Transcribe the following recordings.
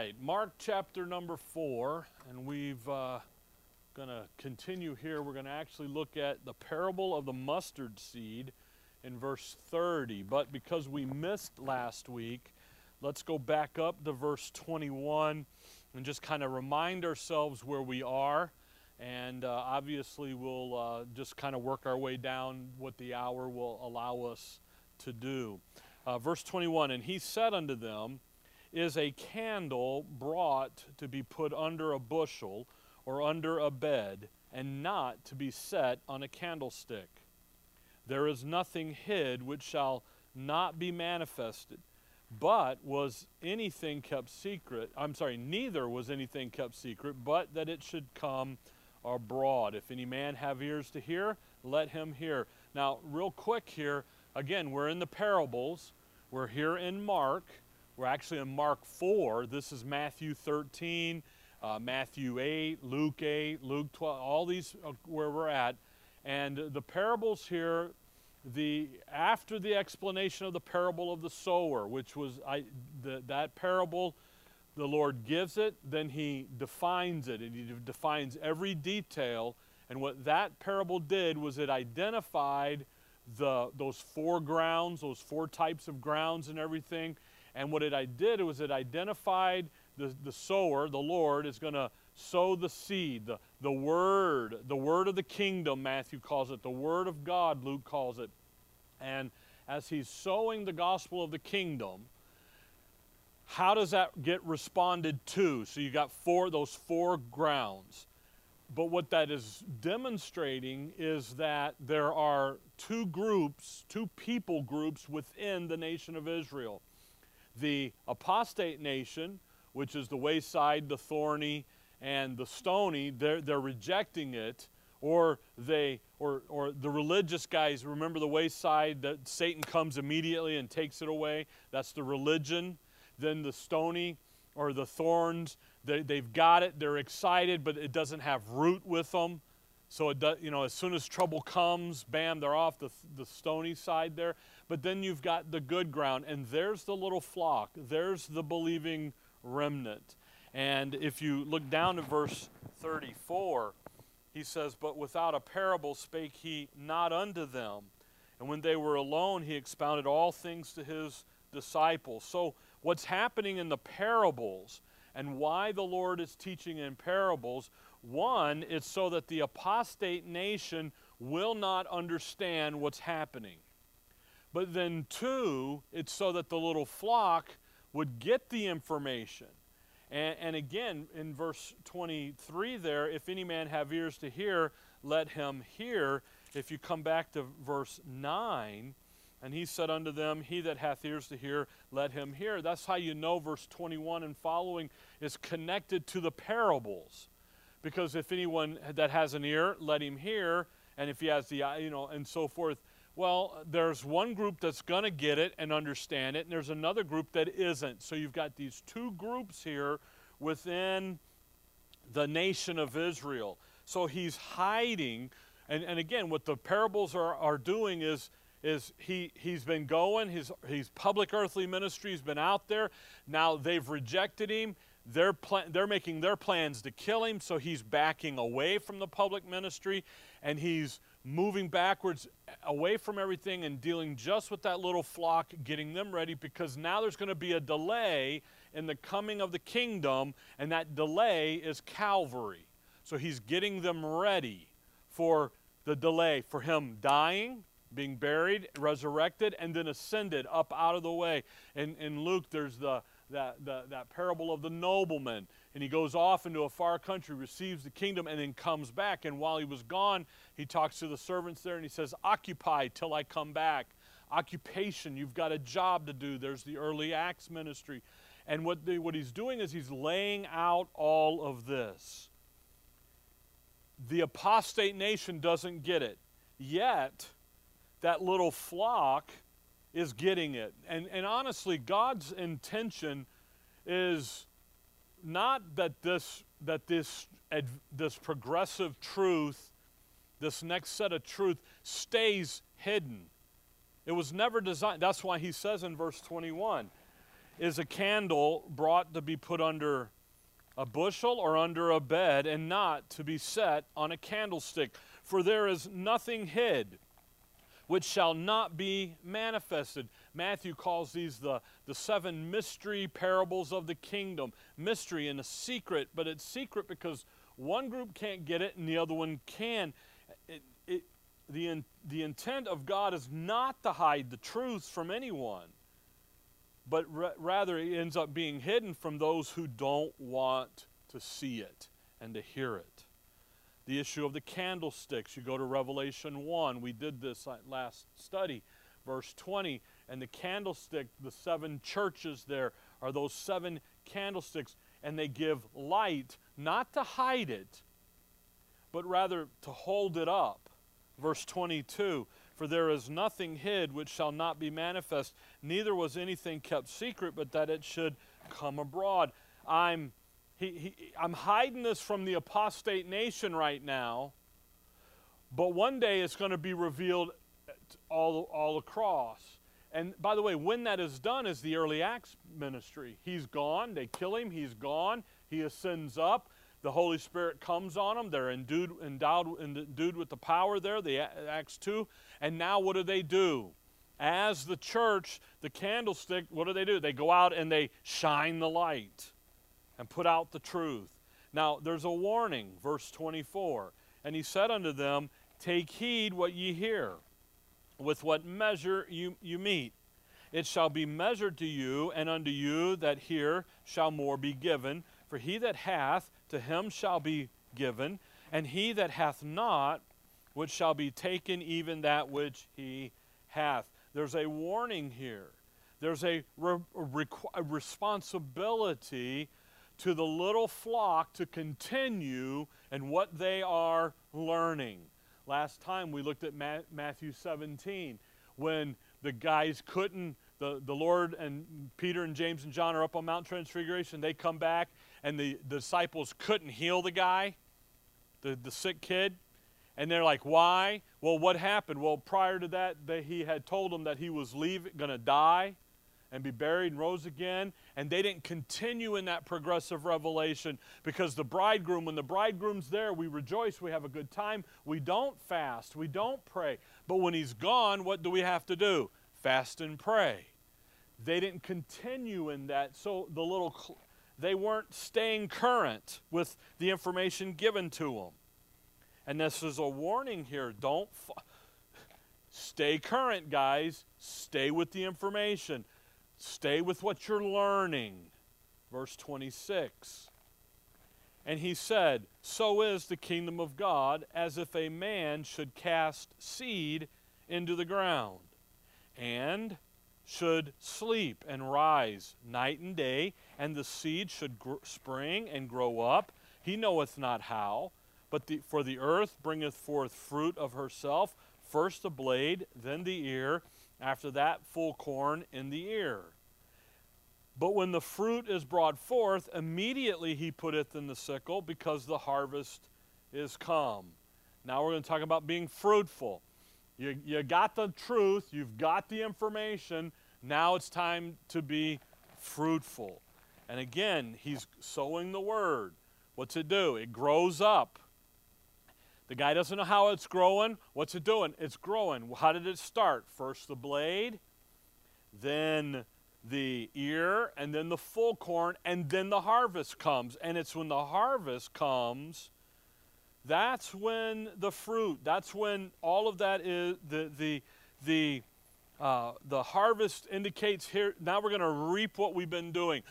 right, Mark chapter number four, and we've uh, going to continue here. We're going to actually look at the parable of the mustard seed in verse 30. But because we missed last week, let's go back up to verse 21 and just kind of remind ourselves where we are. And uh, obviously, we'll uh, just kind of work our way down what the hour will allow us to do. Uh, verse 21 And he said unto them, Is a candle brought to be put under a bushel or under a bed, and not to be set on a candlestick? There is nothing hid which shall not be manifested. But was anything kept secret? I'm sorry, neither was anything kept secret, but that it should come abroad. If any man have ears to hear, let him hear. Now, real quick here, again, we're in the parables. We're here in Mark. We're actually in Mark 4. This is Matthew 13, uh, Matthew 8, Luke 8, Luke 12, all these uh, where we're at. And the parables here, the after the explanation of the parable of the sower, which was I, the, that parable, the Lord gives it, then He defines it, and He defines every detail. And what that parable did was it identified the those four grounds, those four types of grounds, and everything. And what it did was it identified the, the sower, the Lord, is going to sow the seed, the, the word, the word of the kingdom, Matthew calls it, the word of God, Luke calls it. And as he's sowing the gospel of the kingdom, how does that get responded to? So you got four those four grounds. But what that is demonstrating is that there are two groups, two people groups within the nation of Israel. The apostate nation, which is the wayside, the thorny, and the stony, they're, they're rejecting it. Or they or or the religious guys, remember the wayside that Satan comes immediately and takes it away? That's the religion. Then the stony or the thorns, they, they've got it, they're excited, but it doesn't have root with them. So it does, you know, as soon as trouble comes, bam, they're off the, the stony side there. But then you've got the good ground, and there's the little flock. There's the believing remnant. And if you look down at verse 34, he says, But without a parable spake he not unto them. And when they were alone, he expounded all things to his disciples. So, what's happening in the parables and why the Lord is teaching in parables one, it's so that the apostate nation will not understand what's happening. But then, two, it's so that the little flock would get the information. And, and, again, in verse 23 there, if any man have ears to hear, let him hear. If you come back to verse 9, and he said unto them, He that hath ears to hear, let him hear. That's how you know verse 21 and following is connected to the parables. Because if anyone that has an ear, let him hear. And if he has the eye, you know, and so forth. Well, there's one group that's going to get it and understand it, and there's another group that isn't. So you've got these two groups here within the nation of Israel. So he's hiding. And, and again, what the parables are, are doing is is he, he's been going, his, his public earthly ministry has been out there. Now they've rejected him. They're, they're making their plans to kill him, so he's backing away from the public ministry and he's moving backwards away from everything and dealing just with that little flock, getting them ready because now there's going to be a delay in the coming of the kingdom, and that delay is Calvary. So he's getting them ready for the delay, for him dying, being buried, resurrected, and then ascended up out of the way. And in Luke, there's the, that, the, that parable of the nobleman. And he goes off into a far country, receives the kingdom, and then comes back. And while he was gone, he talks to the servants there and he says, Occupy till I come back. Occupation, you've got a job to do. There's the early Acts ministry. And what, the, what he's doing is he's laying out all of this. The apostate nation doesn't get it. Yet, that little flock is getting it. And, and honestly, God's intention is not that this, that this, this progressive truth, this next set of truth, stays hidden. It was never designed. That's why he says in verse 21 is a candle brought to be put under a bushel or under a bed, and not to be set on a candlestick. For there is nothing hid which shall not be manifested. Matthew calls these the, the seven mystery parables of the kingdom. Mystery and a secret, but it's secret because one group can't get it and the other one can. It, it, the, in, the intent of God is not to hide the truth from anyone, but ra- rather it ends up being hidden from those who don't want to see it and to hear it. The issue of the candlesticks, you go to Revelation 1. We did this last study, verse 20. And the candlestick, the seven churches there, are those seven candlesticks, and they give light not to hide it, but rather to hold it up. Verse 22 For there is nothing hid which shall not be manifest, neither was anything kept secret, but that it should come abroad. I'm, he, he, I'm hiding this from the apostate nation right now, but one day it's going to be revealed all, all across. And by the way, when that is done is the early Acts ministry. He's gone, they kill him, he's gone, he ascends up. The Holy Spirit comes on them. They're endued, endowed, endued with the power there, the Acts 2. And now what do they do? As the church, the candlestick, what do they do? They go out and they shine the light and put out the truth. Now, there's a warning, verse 24. And he said unto them, Take heed what ye hear. With what measure you, you mete, it shall be measured to you, and unto you that hear shall more be given. For he that hath, to him shall be given, and he that hath not, which shall be taken even that which he hath. There's a warning here. There's a, re- a responsibility to the little flock to continue in what they are learning. Last time we looked at Matthew 17 when the guys couldn't, the, the Lord and Peter and James and John are up on Mount Transfiguration. They come back and the, the disciples couldn't heal the guy, the, the sick kid. And they're like, why? Well, what happened? Well, prior to that, he had told them that he was going to die and be buried and rose again. And they didn't continue in that progressive revelation because the bridegroom, when the bridegroom's there, we rejoice, we have a good time. We don't fast, we don't pray. But when he's gone, what do we have to do? Fast and pray. They didn't continue in that. So the little they weren't staying current with the information given to them. And this is a warning here. Don't stay current, guys. Stay with the information. Stay with what you're learning. Verse 26. And he said, So is the kingdom of God, as if a man should cast seed into the ground. And should sleep and rise night and day, and the seed should spring and grow up. He knoweth not how, but the, for the earth bringeth forth fruit of herself, first the blade, then the ear, after that full corn in the ear. But when the fruit is brought forth, immediately he putteth in the sickle, because the harvest is come. Now we're going to talk about being fruitful. You, you got the truth, you've got the information, now it's time to be fruitful. And again, he's sowing the word. What's it do? It grows up. The guy doesn't know how it's growing. What's it doing? It's growing. How did it start? First the blade, then the ear, and then the full corn, and then the harvest comes. And it's when the harvest comes, that's when the fruit, that's when all of that is the the the uh, the harvest indicates here, now we're going to reap what we've been doing.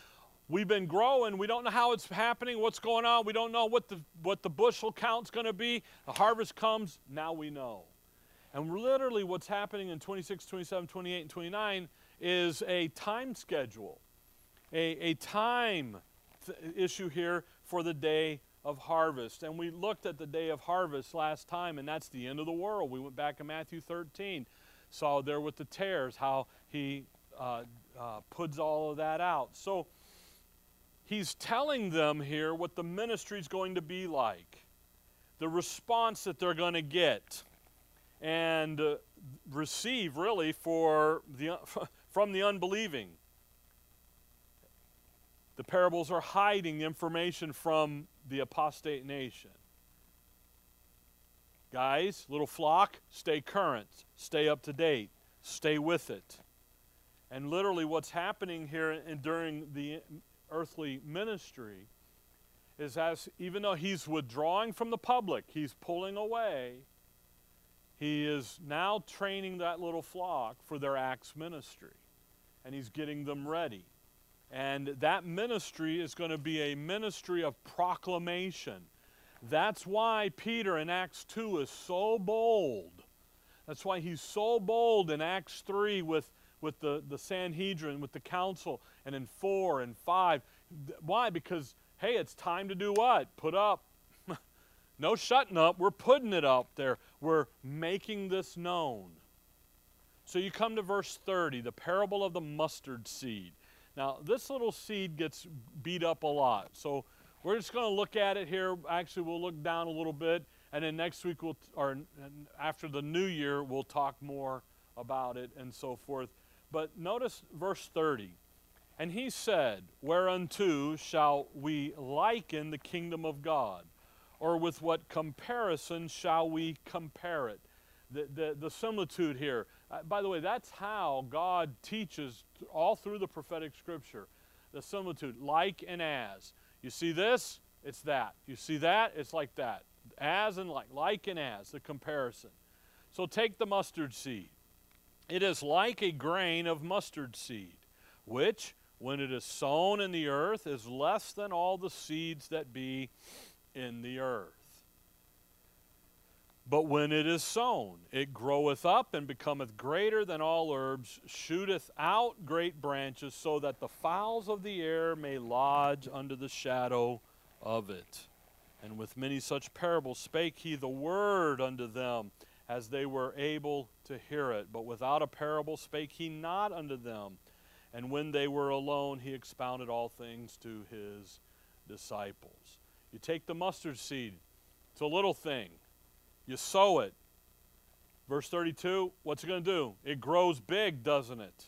We've been growing. We don't know how it's happening, what's going on. We don't know what the, what the bushel count's going to be. The harvest comes, now we know. And literally, what's happening in 26, 27, 28, and 29 is a time schedule, a, a time issue here for the day of harvest. And we looked at the day of harvest last time, and that's the end of the world. We went back in Matthew 13 saw there with the tares, how he uh, uh, puts all of that out. So he's telling them here what the ministry is going to be like, the response that they're going to get and uh, receive really for the, from the unbelieving. The parables are hiding information from the apostate nation. Guys, little flock, stay current, stay up to date, stay with it. And literally, what's happening here in, during the earthly ministry is as even though he's withdrawing from the public, he's pulling away, he is now training that little flock for their Acts ministry. And he's getting them ready. And that ministry is going to be a ministry of proclamation. That's why Peter in Acts 2 is so bold. That's why he's so bold in Acts 3 with, with the, the Sanhedrin, with the council, and in 4 and 5. Why? Because, hey, it's time to do what? Put up no shutting up. We're putting it up there. We're making this known. So you come to verse 30, the parable of the mustard seed. Now, this little seed gets beat up a lot. So we're just going to look at it here. Actually, we'll look down a little bit. And then next week, we'll, or after the new year, we'll talk more about it and so forth. But notice verse 30. And he said, Whereunto shall we liken the kingdom of God? or with what comparison shall we compare it? The, the, the similitude here. Uh, by the way, that's how God teaches all through the prophetic scripture. The similitude, like and as. You see this? It's that. You see that? It's like that. As and like. Like and as, the comparison. So take the mustard seed. It is like a grain of mustard seed, which, when it is sown in the earth, is less than all the seeds that be in the earth. But when it is sown, it groweth up and becometh greater than all herbs, shooteth out great branches, so that the fowls of the air may lodge under the shadow of it. And with many such parables spake he the word unto them, as they were able to hear it. But without a parable spake he not unto them. And when they were alone, he expounded all things to his disciples. You take the mustard seed, it's a little thing. You sow it. Verse 32, what's it going to do? It grows big, doesn't it?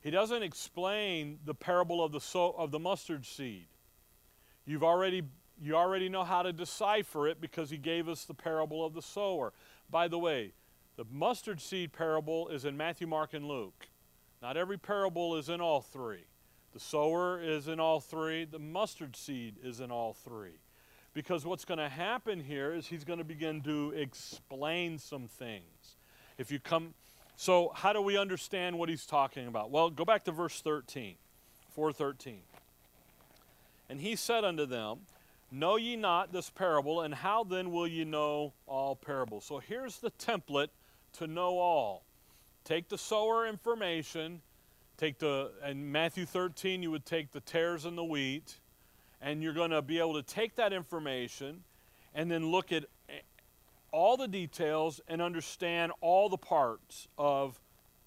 He doesn't explain the parable of the, so, of the mustard seed. You've already, you already know how to decipher it because he gave us the parable of the sower. By the way, the mustard seed parable is in Matthew, Mark, and Luke. Not every parable is in all three. The sower is in all three, the mustard seed is in all three. Because what's going to happen here is he's going to begin to explain some things. If you come, so how do we understand what he's talking about? Well, go back to verse 13, 413. And he said unto them, Know ye not this parable, and how then will ye know all parables? So here's the template to know all. Take the sower information Take the, in Matthew 13, you would take the tares and the wheat, and you're going to be able to take that information and then look at eh, all the details and understand all the parts of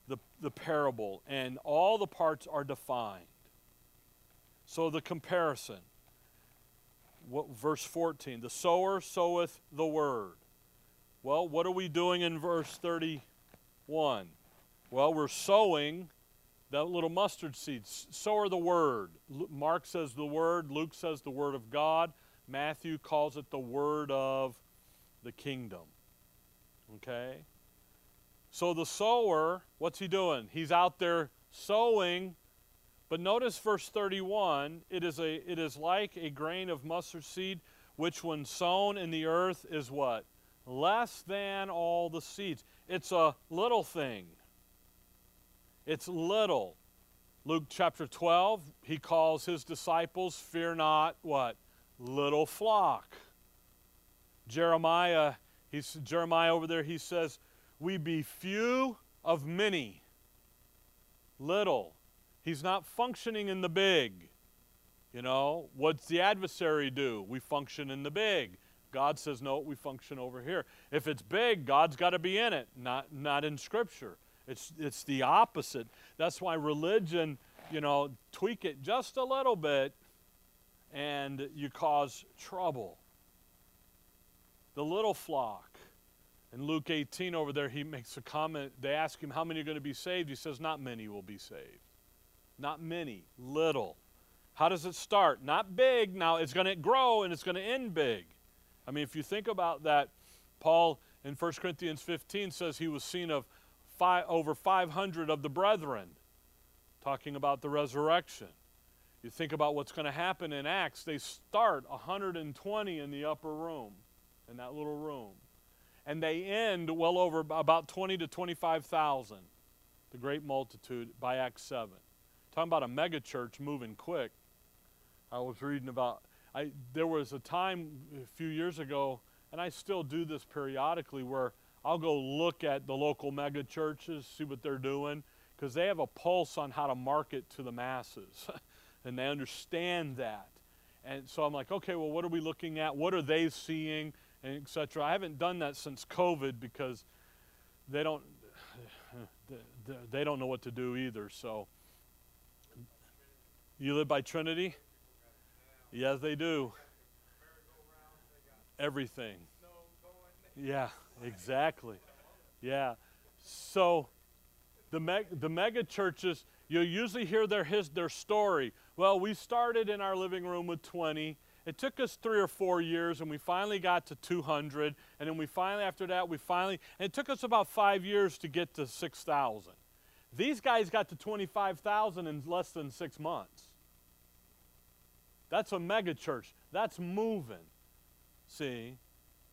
the, the parable, and all the parts are defined. So the comparison. What, verse 14 the sower soweth the word. Well, what are we doing in verse 31? Well, we're sowing that little mustard seed. So are the Word. Mark says the Word, Luke says the Word of God, Matthew calls it the Word of the kingdom. Okay? So the sower, what's he doing? He's out there sowing. But notice verse 31 it is, a, it is like a grain of mustard seed, which when sown in the earth is what? Less than all the seeds. It's a little thing. It's little. Luke chapter 12, he calls his disciples, fear not, what? Little flock. Jeremiah, he's Jeremiah over there, he says, We be few of many. Little. He's not functioning in the big. You know, what's the adversary do? We function in the big. God says, no, we function over here. If it's big, God's got to be in it, not, not in Scripture. It's, it's the opposite. That's why religion, you know, tweak it just a little bit and you cause trouble. The little flock. In Luke 18 over there, he makes a comment. They ask him, How many are going to be saved? He says, Not many will be saved. Not many, little. How does it start? Not big. Now it's going to grow and it's going to end big. I mean, if you think about that, Paul in 1 Corinthians 15 says he was seen of five, over 500 of the brethren, talking about the resurrection. You think about what's going to happen in Acts, they start 120 in the upper room, in that little room. And they end well over about 20 to 25,000, the great multitude, by Acts 7. Talking about a megachurch moving quick. I was reading about, I, there was a time a few years ago, and I still do this periodically, where I'll go look at the local megachurches, see what they're doing, because they have a pulse on how to market to the masses. and they understand that. And so I'm like, okay, well, what are we looking at? What are they seeing? And etc. I haven't done that since COVID because they don't they don't know what to do either. So you live by Trinity? Yes, they do. Everything. Yeah, exactly. Yeah. So the meg- the mega churches, you'll usually hear their his their story. Well, we started in our living room with 20. It took us three or four years, and we finally got to 200. And then we finally, after that, we finally, and it took us about five years to get to 6,000. These guys got to 25,000 in less than six months. That's a mega church. That's moving. See?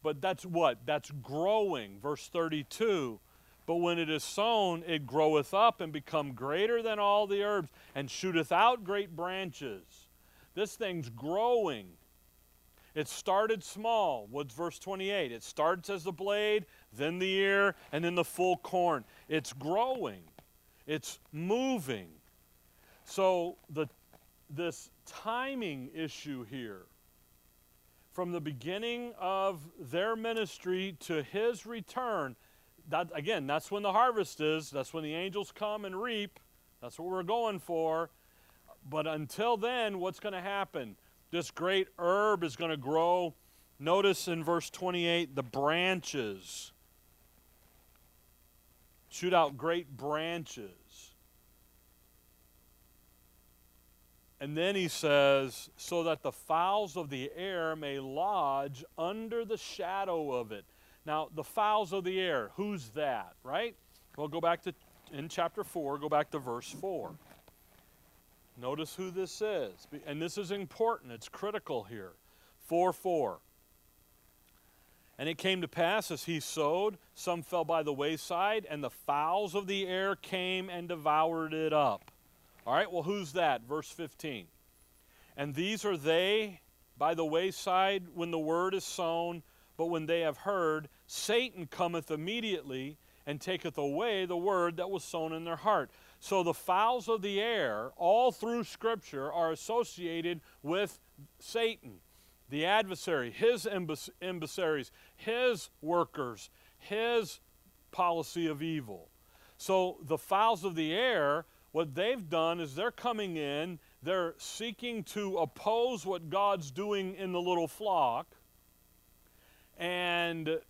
But that's what? That's growing. Verse 32 but when it is sown, it groweth up and become greater than all the herbs, and shooteth out great branches. This thing's growing. It started small. What's verse 28? It starts as the blade, then the ear, and then the full corn. It's growing. It's moving. So the this timing issue here from the beginning of their ministry to his return that again, that's when the harvest is. That's when the angels come and reap. That's what we're going for. But until then, what's going to happen? This great herb is going to grow. Notice in verse 28 the branches. Shoot out great branches. And then he says, so that the fowls of the air may lodge under the shadow of it. Now, the fowls of the air, who's that, right? Well, go back to, in chapter 4, go back to verse 4. Notice who this is. And this is important, it's critical here. 4 4. And it came to pass as he sowed, some fell by the wayside, and the fowls of the air came and devoured it up. All right, well, who's that? Verse 15. And these are they by the wayside when the word is sown, but when they have heard, Satan cometh immediately and taketh away the word that was sown in their heart. So the fowls of the air, all through Scripture, are associated with Satan, the adversary, his emissaries, his workers, his policy of evil. So the fowls of the air, what they've done is they're coming in, they're seeking to oppose what God's doing in the little flock and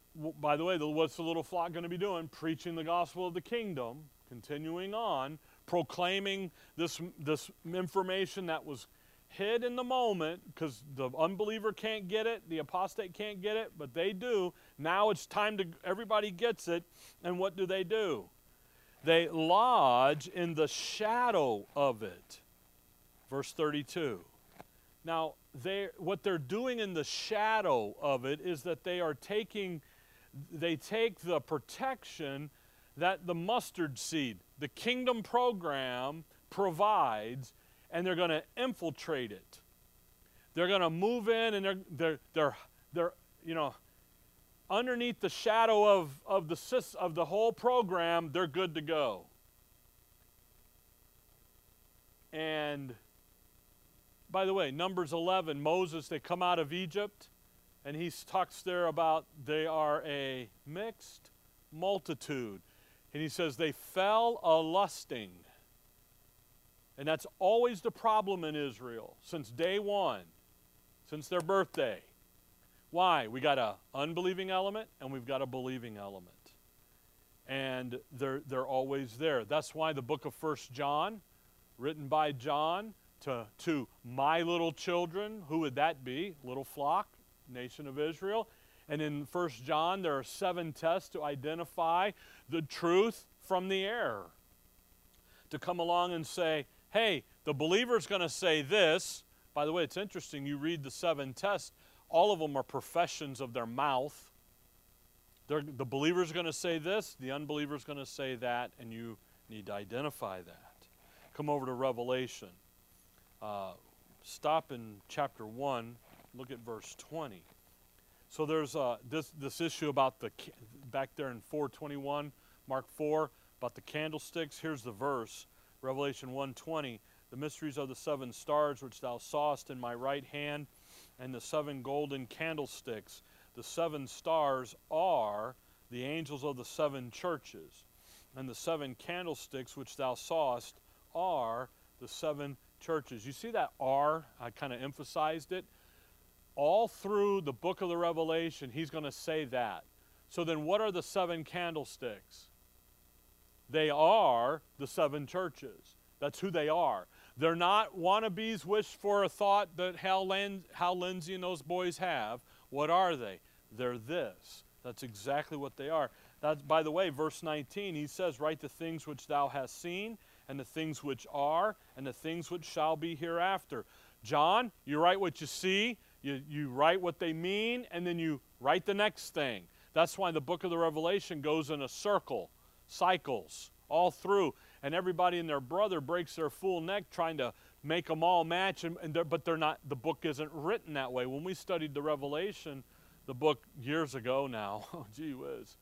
by the way, what's the little flock going to be doing? Preaching the gospel of the kingdom, continuing on, proclaiming this, this information that was hid in the moment because the unbeliever can't get it, the apostate can't get it, but they do. Now it's time to, everybody gets it. And what do they do? They lodge in the shadow of it. Verse 32. Now, they, what they're doing in the shadow of it is that they are taking, they take the protection that the mustard seed, the kingdom program provides, and they're going to infiltrate it. They're going to move in and they're, they're, they're, they're, you know, underneath the shadow of, of, the, of the whole program, they're good to go. And by the way, Numbers 11, Moses, they come out of Egypt, and he talks there about they are a mixed multitude. And he says they fell a lusting. And that's always the problem in Israel since day one, since their birthday. Why? We got a unbelieving element and we've got a believing element. And they're, they're always there. That's why the book of First John, written by John, to, to my little children. Who would that be? Little flock, nation of Israel. And in First John, there are seven tests to identify the truth from the error. To come along and say, hey, the believer's going to say this. By the way, it's interesting. You read the seven tests, all of them are professions of their mouth. They're, the going to say this, the unbeliever's going to say that, and you need to identify that. Come over to Revelation. Uh, stop in chapter 1, look at verse 20. So there's uh, this, this issue about the, back there in 421, Mark 4, about the candlesticks. Here's the verse, Revelation 1.20. The mysteries of the seven stars which thou sawest in my right hand, and the seven golden candlesticks. The seven stars are the angels of the seven churches, and the seven candlesticks which thou sawest are the seven churches. You see that are? I kind of emphasized it all through the book of the Revelation, he's going to say that. So then, what are the seven candlesticks? They are the seven churches. That's who they are. They're not wannabes wish for a thought that Hal, Len- Hal Lindsey and those boys have. What are they? They're this. That's exactly what they are. That's, by the way, verse 19, he says, Write the things which thou hast seen, and the things which are, and the things which shall be hereafter. John, you write what you see, you, you write what they mean, and then you write the next thing. That's why the book of the Revelation goes in a circle, cycles, all through. And everybody and their brother breaks their full neck trying to make them all match, and, and they're, but they're not, the book isn't written that way. When we studied the Revelation, the book years ago now, oh, gee whiz,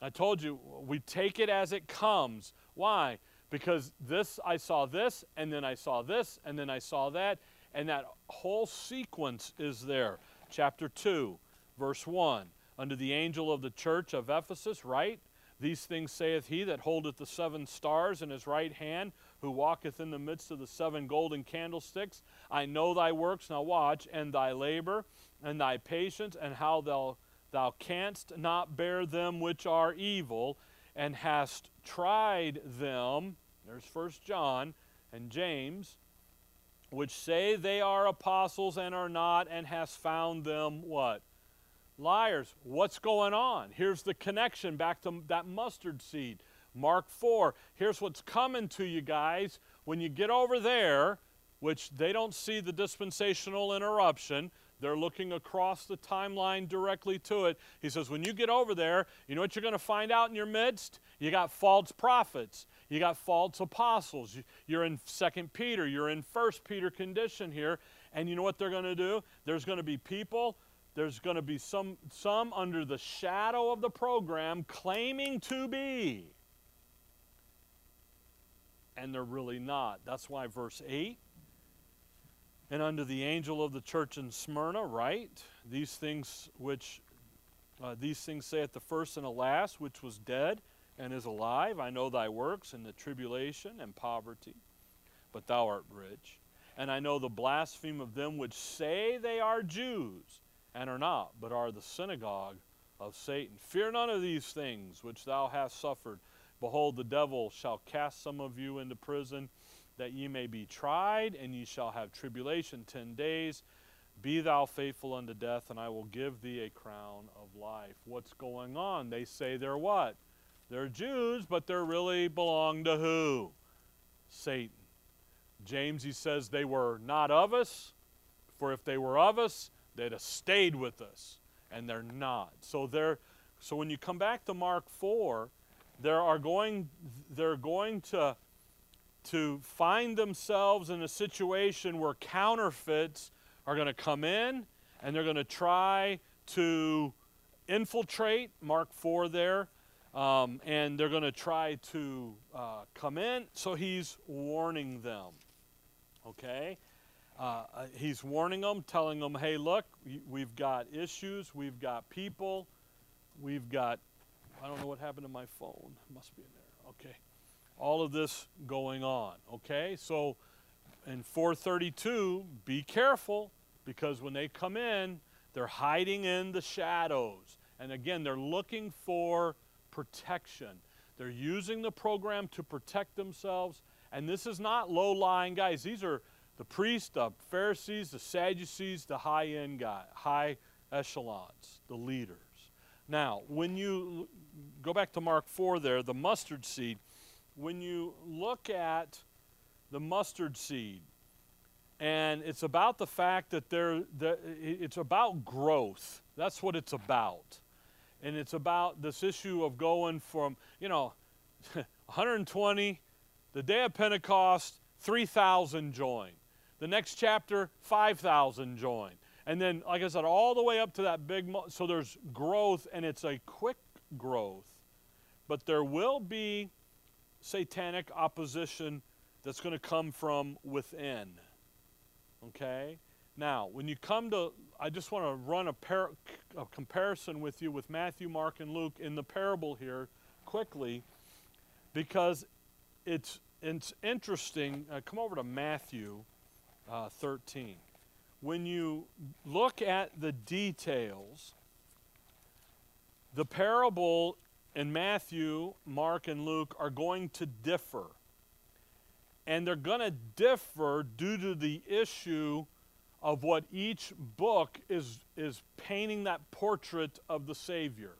I told you, we take it as it comes. Why? Because this, I saw this, and then I saw this, and then I saw that, and that whole sequence is there. Chapter 2, verse 1. Under the angel of the church of Ephesus, write, These things saith he that holdeth the seven stars in his right hand, who walketh in the midst of the seven golden candlesticks. I know thy works, now watch, and thy labor, and thy patience, and how thou, thou canst not bear them which are evil, and hast tried them. There's First John and James which say they are apostles and are not, and has found them what? Liars. What's going on? Here's the connection back to that mustard seed. Mark 4. Here's what's coming to you guys. When you get over there, which they don't see the dispensational interruption, they're looking across the timeline directly to it. He says, when you get over there, you know what you're going to find out in your midst? You got false prophets. You got false apostles. You're in Second Peter. You're in First Peter condition here. And you know what they're going to do? There's going to be people, there's going to be some, some under the shadow of the program claiming to be. And they're really not. That's why verse 8 and under the angel of the church in Smyrna, write? these things which uh, these things saith the first and the last, which was dead and is alive. I know thy works and the tribulation and poverty, but thou art rich. And I know the blaspheme of them which say they are Jews and are not, but are the synagogue of Satan. Fear none of these things which thou hast suffered. Behold, the devil shall cast some of you into prison, that ye may be tried, and ye shall have tribulation ten days. Be thou faithful unto death, and I will give thee a crown of life. What's going on? They say they're what? They're Jews, but they really belong to who? Satan. James, he says, they were not of us, for if they were of us, they'd have stayed with us. And they're not. So they're so when you come back to Mark 4, there are going they're going to to find themselves in a situation where counterfeits are going to come in and they're going to try to infiltrate Mark 4 there um, and they're going to try to uh, come in. So he's warning them. Okay? Uh, uh, he's warning them, telling them, hey, look, we've got issues, we've got people, we've got, I don't know what happened to my phone. It must be in there. Okay. All of this going on. Okay? So in 432, be careful because when they come in, they're hiding in the shadows. And again, they're looking for protection. They're using the program to protect themselves. And this is not low lying guys. These are the priests, the Pharisees, the Sadducees, the high end guy, high echelons, the leaders. Now, when you go back to Mark 4 there, the mustard seed, when you look at the mustard seed, and it's about the fact that there, that it's about growth. That's what it's about. And it's about this issue of going from, you know, 120, the day of Pentecost, 3,000 join. The next chapter, 5,000 join. And then, like I said, all the way up to that big, so there's growth, and it's a quick growth. But there will be satanic opposition that's going to come from within. Okay? Now, when you come to, I just want to run a, par, a comparison with you with Matthew, Mark, and Luke in the parable here quickly because it's, it's interesting. Uh, come over to Matthew uh, 13. When you look at the details, the parable in Matthew, Mark, and Luke are going to differ. And they're going to differ due to the issue of what each book is, is painting that portrait of the Savior.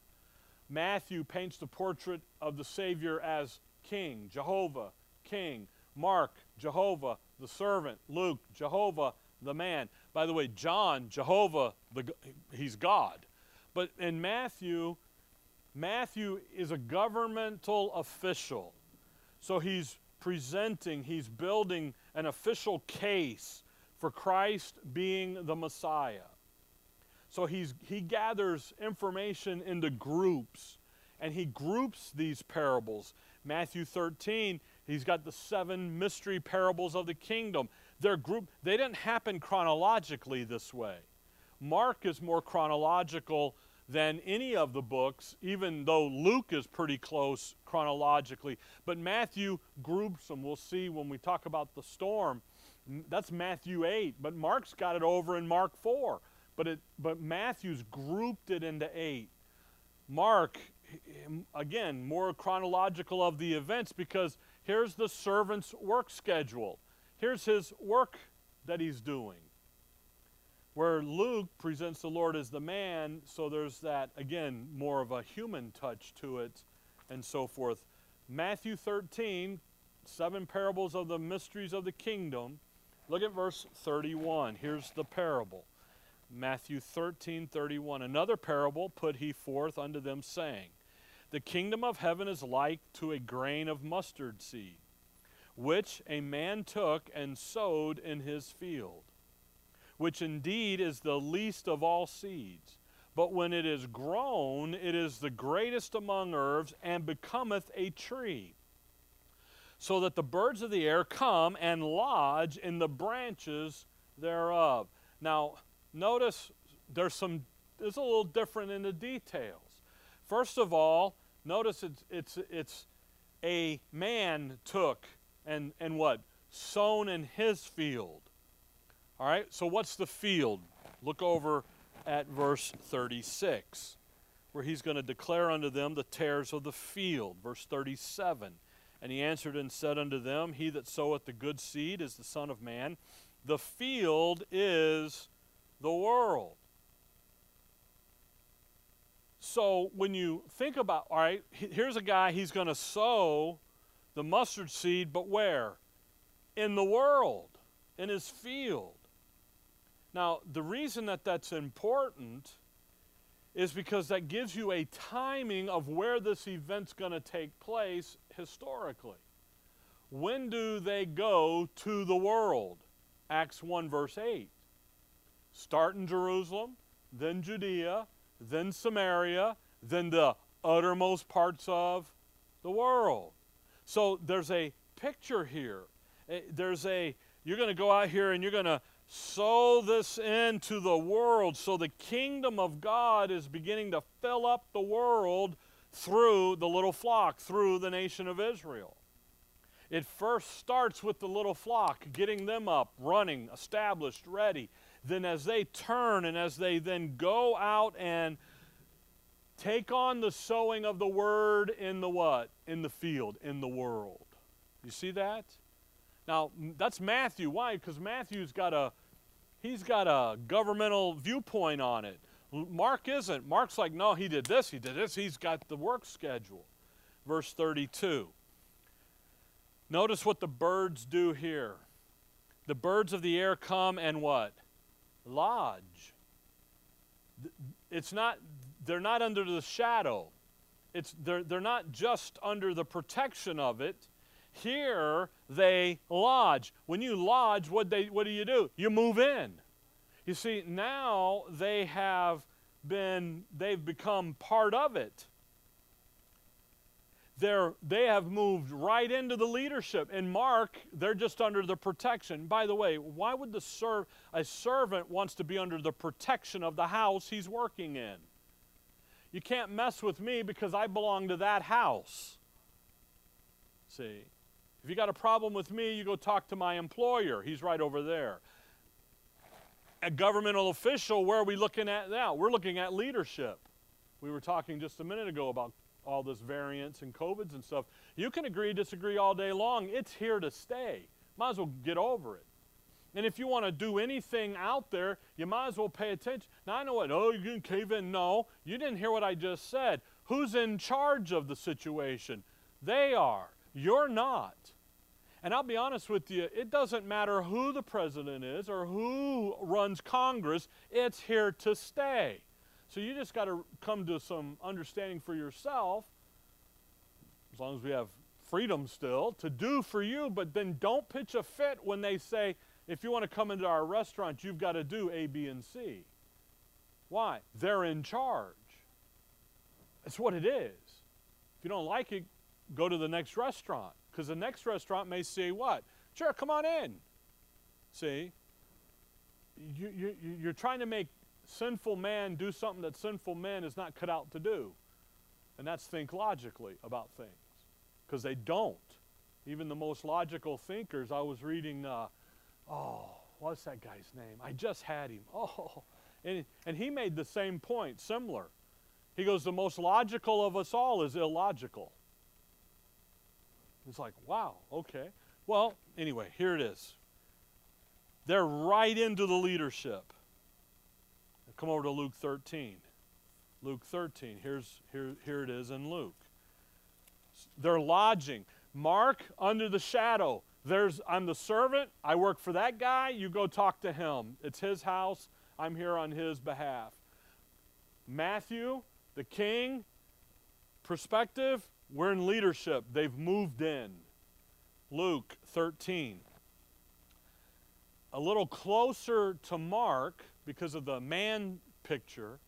Matthew paints the portrait of the Savior as King, Jehovah, King. Mark, Jehovah, the servant. Luke, Jehovah, the man. By the way, John, Jehovah, the, he's God. But in Matthew, Matthew is a governmental official. So he's presenting, he's building an official case for Christ being the Messiah. So he's, he gathers information into groups and he groups these parables. Matthew 13, he's got the seven mystery parables of the kingdom. They're group, they didn't happen chronologically this way. Mark is more chronological than any of the books, even though Luke is pretty close chronologically. But Matthew groups them. We'll see when we talk about the storm. That's Matthew 8, but Mark's got it over in Mark 4. But, it, but Matthew's grouped it into 8. Mark, again, more chronological of the events because here's the servant's work schedule. Here's his work that he's doing. Where Luke presents the Lord as the man, so there's that, again, more of a human touch to it and so forth. Matthew 13, seven parables of the mysteries of the kingdom. Look at verse 31. Here's the parable. Matthew 13, 31. Another parable put he forth unto them, saying, The kingdom of heaven is like to a grain of mustard seed, which a man took and sowed in his field, which indeed is the least of all seeds. But when it is grown, it is the greatest among herbs, and becometh a tree so that the birds of the air come and lodge in the branches thereof. Now, notice there's some it's a little different in the details. First of all, notice it's it's it's a man took and and what? Sown in his field. All right? So what's the field? Look over at verse 36 where he's going to declare unto them the tares of the field. Verse 37 and he answered and said unto them, He that soweth the good seed is the Son of Man. The field is the world. So when you think about, all right, here's a guy, he's going to sow the mustard seed, but where? In the world, in his field. Now, the reason that that's important is because that gives you a timing of where this event's going to take place historically. When do they go to the world? Acts 1, verse 8. Start in Jerusalem, then Judea, then Samaria, then the uttermost parts of the world. So there's a picture here. Eh, there's a, you're going to go out here and you're going to sow this into the world. So the kingdom of God is beginning to fill up the world through the little flock, through the nation of Israel. It first starts with the little flock, getting them up, running, established, ready. Then, as they turn and as they then go out and take on the sowing of the word in the what? In the field, in the world. You see that? Now, that's Matthew. Why? Because Matthew's got a he's got a governmental viewpoint on it. Mark isn't. Mark's like, no, he did this, he did this. He's got the work schedule. Verse 32. Notice what the birds do here. The birds of the air come and what? Lodge. It's not, they're not under the shadow. It's, they're, they're not just under the protection of it. Here they lodge. When you lodge, what, they, what do you do? You move in. You see, now they have been, they've become part of it. They're, they have moved right into the leadership. In Mark, they're just under the protection. By the way, why would the serv- a servant wants to be under the protection of the house he's working in? You can't mess with me because I belong to that house. See? If you got a problem with me, you go talk to my employer. He's right over there. A governmental official, where are we looking at now? We're looking at leadership. We were talking just a minute ago about all this variants and COVIDs and stuff. You can agree, disagree all day long. It's here to stay. Might as well get over it. And if you want to do anything out there, you might as well pay attention. Now, I know what, oh, going to cave in. No, you didn't hear what I just said. Who's in charge of the situation? They are. You're not. And I'll be honest with you, it doesn't matter who the president is or who runs Congress, it's here to stay. So you just got to come to some understanding for yourself, as long as we have freedom still, to do for you, but then don't pitch a fit when they say, if you want to come into our restaurant, you've got to do A, B, and C. Why? They're in charge. That's what it is. If you don't like it, go to the next restaurant. Because the next restaurant may say, what? Sure, come on in. See? You, you, you're trying to make sinful man do something that sinful man is not cut out to do. And that's think logically about things. Because they don't. Even the most logical thinkers, I was reading, uh, oh, what's that guy's name? I just had him. Oh, and, and he made the same point, similar. He goes, the most logical of us all is illogical. It's like, wow, okay. Well, anyway, here it is. They're right into the leadership. Come over to Luke 13. Luke 13. Here's, here, here it is in Luke. They're lodging. Mark under the shadow. There's I'm the servant. I work for that guy. You go talk to him. It's his house. I'm here on his behalf. Matthew, the king, perspective, we're in leadership. They've moved in. Luke 13. A little closer to Mark, because of the man picture,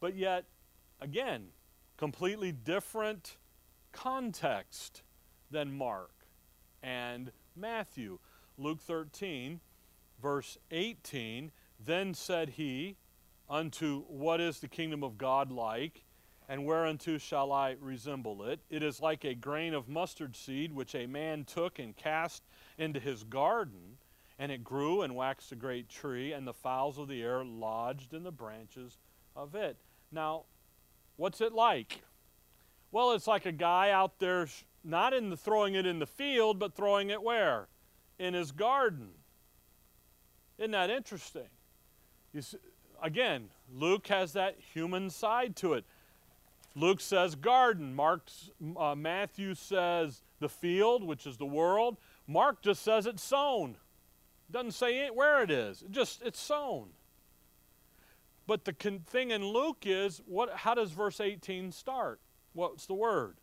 but yet, again, completely different context than Mark and Matthew. Luke 13, verse 18 Then said he unto, What is the kingdom of God like? And whereunto shall I resemble it? It is like a grain of mustard seed which a man took and cast into his garden and it grew and waxed a great tree, and the fowls of the air lodged in the branches of it. Now, what's it like? Well, it's like a guy out there, not in the throwing it in the field, but throwing it where? In his garden. Isn't that interesting? You see, again, Luke has that human side to it. Luke says garden. Mark, uh, Matthew says the field, which is the world. Mark just says it's sown. Doesn't say where it is. It just it's sown. But the thing in Luke is what how does verse 18 start? What's the word?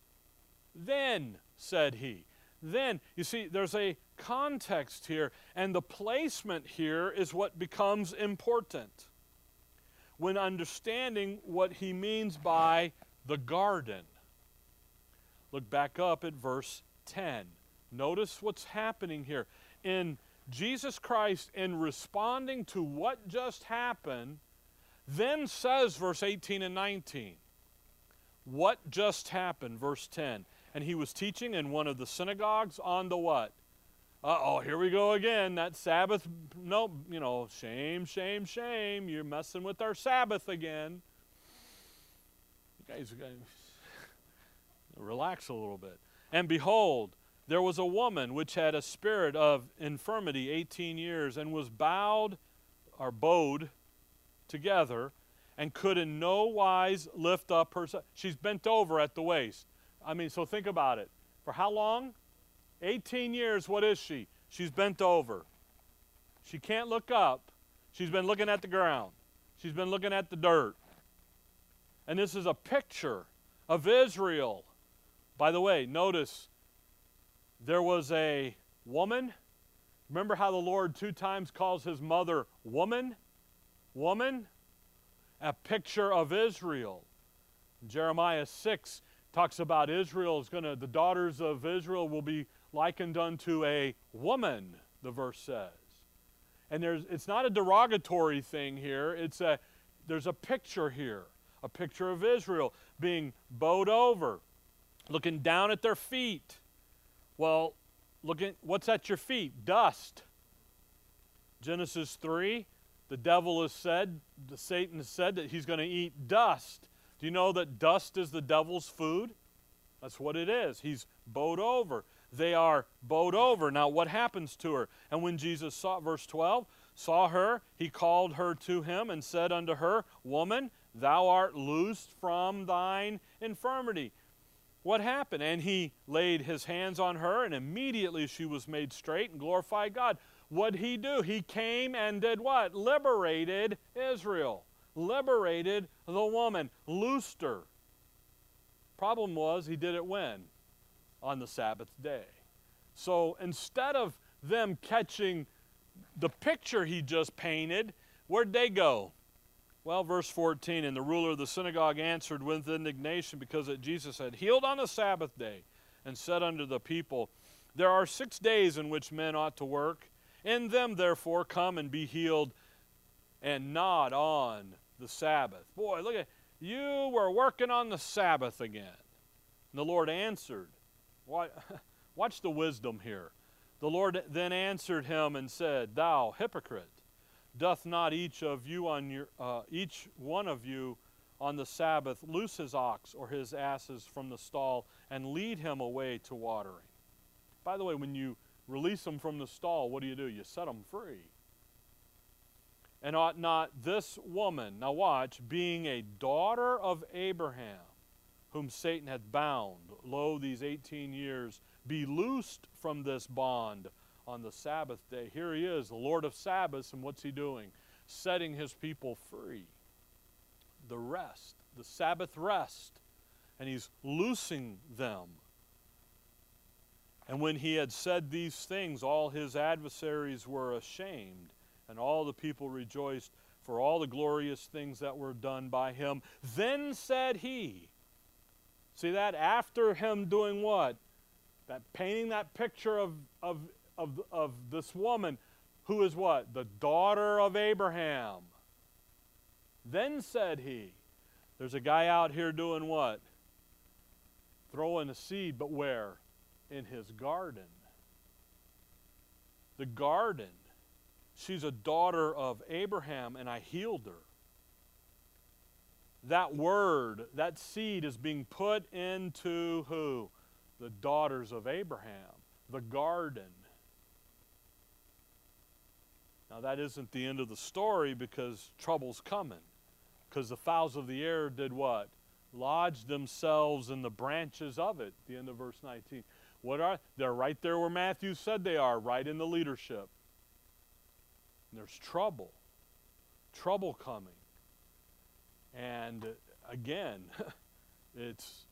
Then said he. Then, you see, there's a context here, and the placement here is what becomes important when understanding what he means by the garden. Look back up at verse 10. Notice what's happening here. In Jesus Christ, in responding to what just happened, then says, verse 18 and 19, what just happened, verse 10. And he was teaching in one of the synagogues on the what? Uh oh, here we go again. That Sabbath, no, you know, shame, shame, shame. You're messing with our Sabbath again. You guys, guys relax a little bit. And behold, there was a woman which had a spirit of infirmity 18 years and was bowed or bowed together and could in no wise lift up herself. She's bent over at the waist. I mean, so think about it. For how long? 18 years, what is she? She's bent over. She can't look up. She's been looking at the ground. She's been looking at the dirt. And this is a picture of Israel. By the way, notice there was a woman. Remember how the Lord two times calls his mother woman? Woman? A picture of Israel. Jeremiah 6 talks about Israel is going to, the daughters of Israel will be likened unto a woman, the verse says. And there's, it's not a derogatory thing here, it's a, there's a picture here, a picture of Israel being bowed over, looking down at their feet. Well, looking, what's at your feet? Dust. Genesis 3, the devil has said, the Satan has said that he's going to eat dust. Do you know that dust is the devil's food? That's what it is. He's bowed over. They are bowed over. Now, what happens to her? And when Jesus saw, verse 12, saw her, he called her to him and said unto her, Woman, thou art loosed from thine infirmity. What happened? And he laid his hands on her, and immediately she was made straight and glorified God. What did he do? He came and did what? Liberated Israel liberated the woman, loosed her. Problem was, he did it when? On the Sabbath day. So instead of them catching the picture he just painted, where'd they go? Well, verse 14, and the ruler of the synagogue answered with indignation because that Jesus had healed on the Sabbath day and said unto the people, There are six days in which men ought to work. In them, therefore, come and be healed, and not on the Sabbath. Boy, look at you were working on the Sabbath again. And the Lord answered. Watch the wisdom here. The Lord then answered him and said, Thou hypocrite, doth not each of you on your uh, each one of you on the Sabbath loose his ox or his asses from the stall and lead him away to watering? By the way, when you release them from the stall, what do you do? You set them free. And ought not this woman, now watch, being a daughter of Abraham, whom Satan hath bound, lo, these 18 years, be loosed from this bond on the Sabbath day? Here he is, the Lord of Sabbaths, and what's he doing? Setting his people free. The rest, the Sabbath rest. And he's loosing them. And when he had said these things, all his adversaries were ashamed and all the people rejoiced for all the glorious things that were done by him. Then said he, see that? After him doing what? That painting that picture of, of, of, of this woman who is what? The daughter of Abraham. Then said he, there's a guy out here doing what? Throwing a seed, but where? In his garden. The garden. She's a daughter of Abraham, and I healed her. That word, that seed is being put into who? The daughters of Abraham, the garden. Now, that isn't the end of the story because trouble's coming. Because the fowls of the air did what? Lodged themselves in the branches of it. The end of verse 19. What are they're right there where Matthew said they are, right in the leadership. There's trouble, trouble coming. And again, it's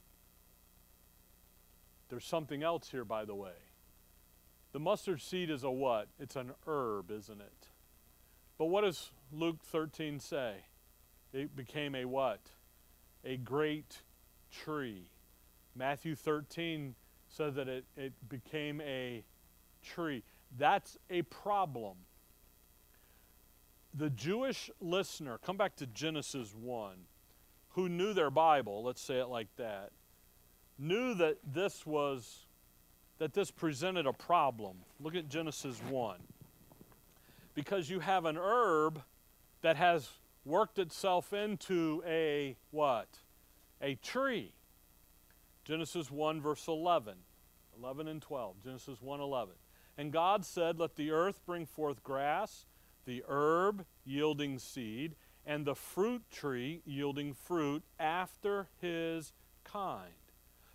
there's something else here, by the way. The mustard seed is a what? It's an herb, isn't it? But what does Luke 13 say? It became a what? A great tree. Matthew 13 said that it, it became a tree. That's a problem the Jewish listener, come back to Genesis 1, who knew their Bible, let's say it like that, knew that this was that this presented a problem. Look at Genesis 1. Because you have an herb that has worked itself into a what? A tree. Genesis 1 verse 11. 11 and 12. Genesis 1 11. And God said, Let the earth bring forth grass, the herb yielding seed, and the fruit tree yielding fruit after his kind,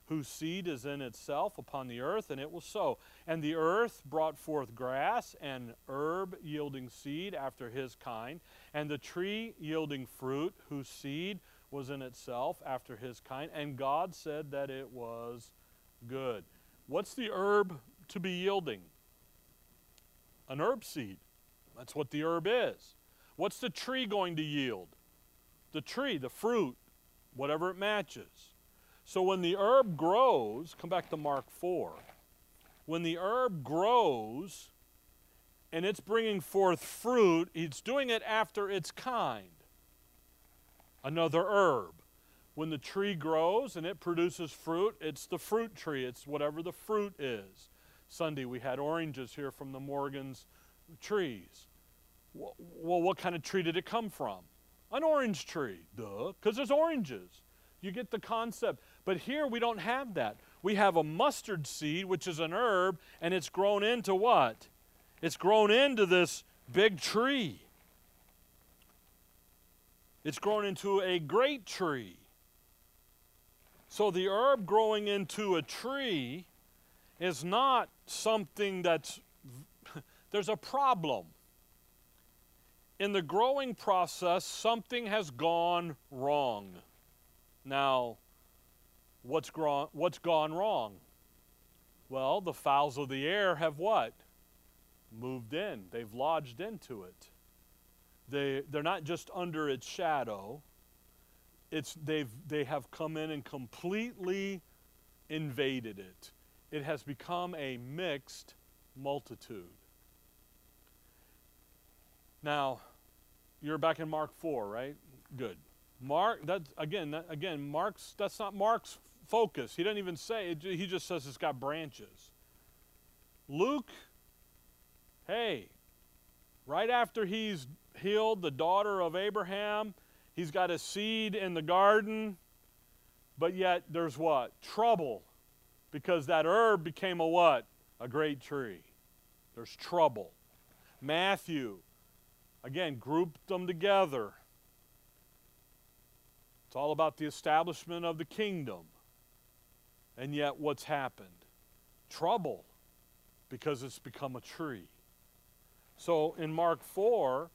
whose seed is in itself upon the earth, and it will sow. And the earth brought forth grass and herb yielding seed after his kind, and the tree yielding fruit, whose seed was in itself after his kind. And God said that it was good. What's the herb to be yielding? An herb seed. That's what the herb is. What's the tree going to yield? The tree, the fruit, whatever it matches. So when the herb grows, come back to Mark 4. When the herb grows and it's bringing forth fruit, it's doing it after its kind. Another herb. When the tree grows and it produces fruit, it's the fruit tree. It's whatever the fruit is. Sunday we had oranges here from the Morgan's trees. Well, what kind of tree did it come from? An orange tree, duh, because there's oranges. You get the concept. But here we don't have that. We have a mustard seed, which is an herb, and it's grown into what? It's grown into this big tree. It's grown into a great tree. So the herb growing into a tree is not something that's, there's a problem. In the growing process, something has gone wrong. Now, what's, gro- what's gone wrong? Well, the fowls of the air have what? Moved in. They've lodged into it. They, they're not just under its shadow, it's, they've, they have come in and completely invaded it. It has become a mixed multitude. Now, you're back in Mark 4, right? Good. Mark, that again, that, again, Mark's that's not Mark's focus. He doesn't even say it, he just says it's got branches. Luke, hey, right after he's healed the daughter of Abraham, he's got a seed in the garden, but yet there's what? Trouble. Because that herb became a what? A great tree. There's trouble. Matthew, again, grouped them together. It's all about the establishment of the kingdom. And yet, what's happened? Trouble, because it's become a tree. So in Mark 4,